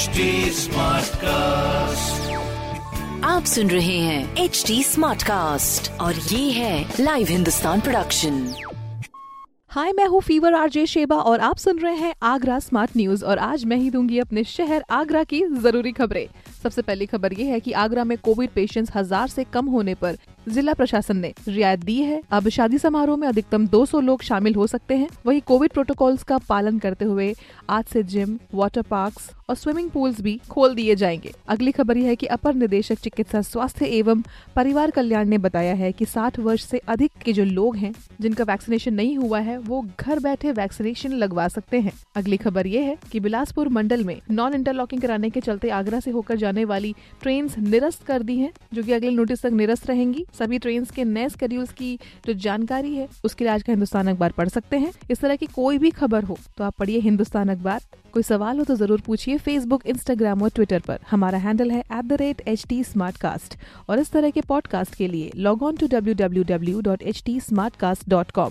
HD cast आप सुन रहे हैं एच डी स्मार्ट कास्ट और ये है लाइव हिंदुस्तान प्रोडक्शन हाय मैं हूँ फीवर आरजे शेबा और आप सुन रहे हैं आगरा स्मार्ट न्यूज़ और आज मैं ही दूँगी अपने शहर आगरा की ज़रूरी खबरें। सबसे पहली खबर ये है कि आगरा में कोविड पेशेंट्स हज़ार से कम होने पर जिला प्रशासन ने रियायत दी है। अब शादी समारोह में अधिकतम 200 लोग शामिल हो सकते हैं। वहीं कोविड प्रोटोकॉल्स का पालन करते हुए आज से जिम वाटर पार्क्स और स्विमिंग पूल्स भी खोल दिए जाएँगे। अगली खबर यह है कि अपर निदेशक चिकित्सा स्वास्थ्य एवं परिवार कल्याण ने बताया है कि 60 वर्ष से अधिक के जो लोग हैं, जिनका वैक्सीनेशन नहीं हुआ है, वो घर बैठे वैक्सीनेशन लगवा सकते हैं। अगली खबर ये है की बिलासपुर मंडल में नॉन इंटरलॉकिंग कराने के चलते आगरा ऐसी होकर जाने वाली ट्रेन निरस्त कर दी है, जो की अगले नोटिस तक निरस्त रहेंगी। सभी ट्रेन के नए स्केड्यूल्स की जो जानकारी है, उसके लिए आज का हिंदुस्तान अखबार पढ़ सकते हैं। इस तरह की कोई भी खबर हो तो आप पढ़िए हिंदुस्तान अखबार। कोई सवाल हो तो ज़रूर पूछिए फेसबुक इंस्टाग्राम और ट्विटर पर। हमारा हैंडल है at the rate H T और इस तरह के पॉडकास्ट के लिए log on to W W W dot H T smart cast dot com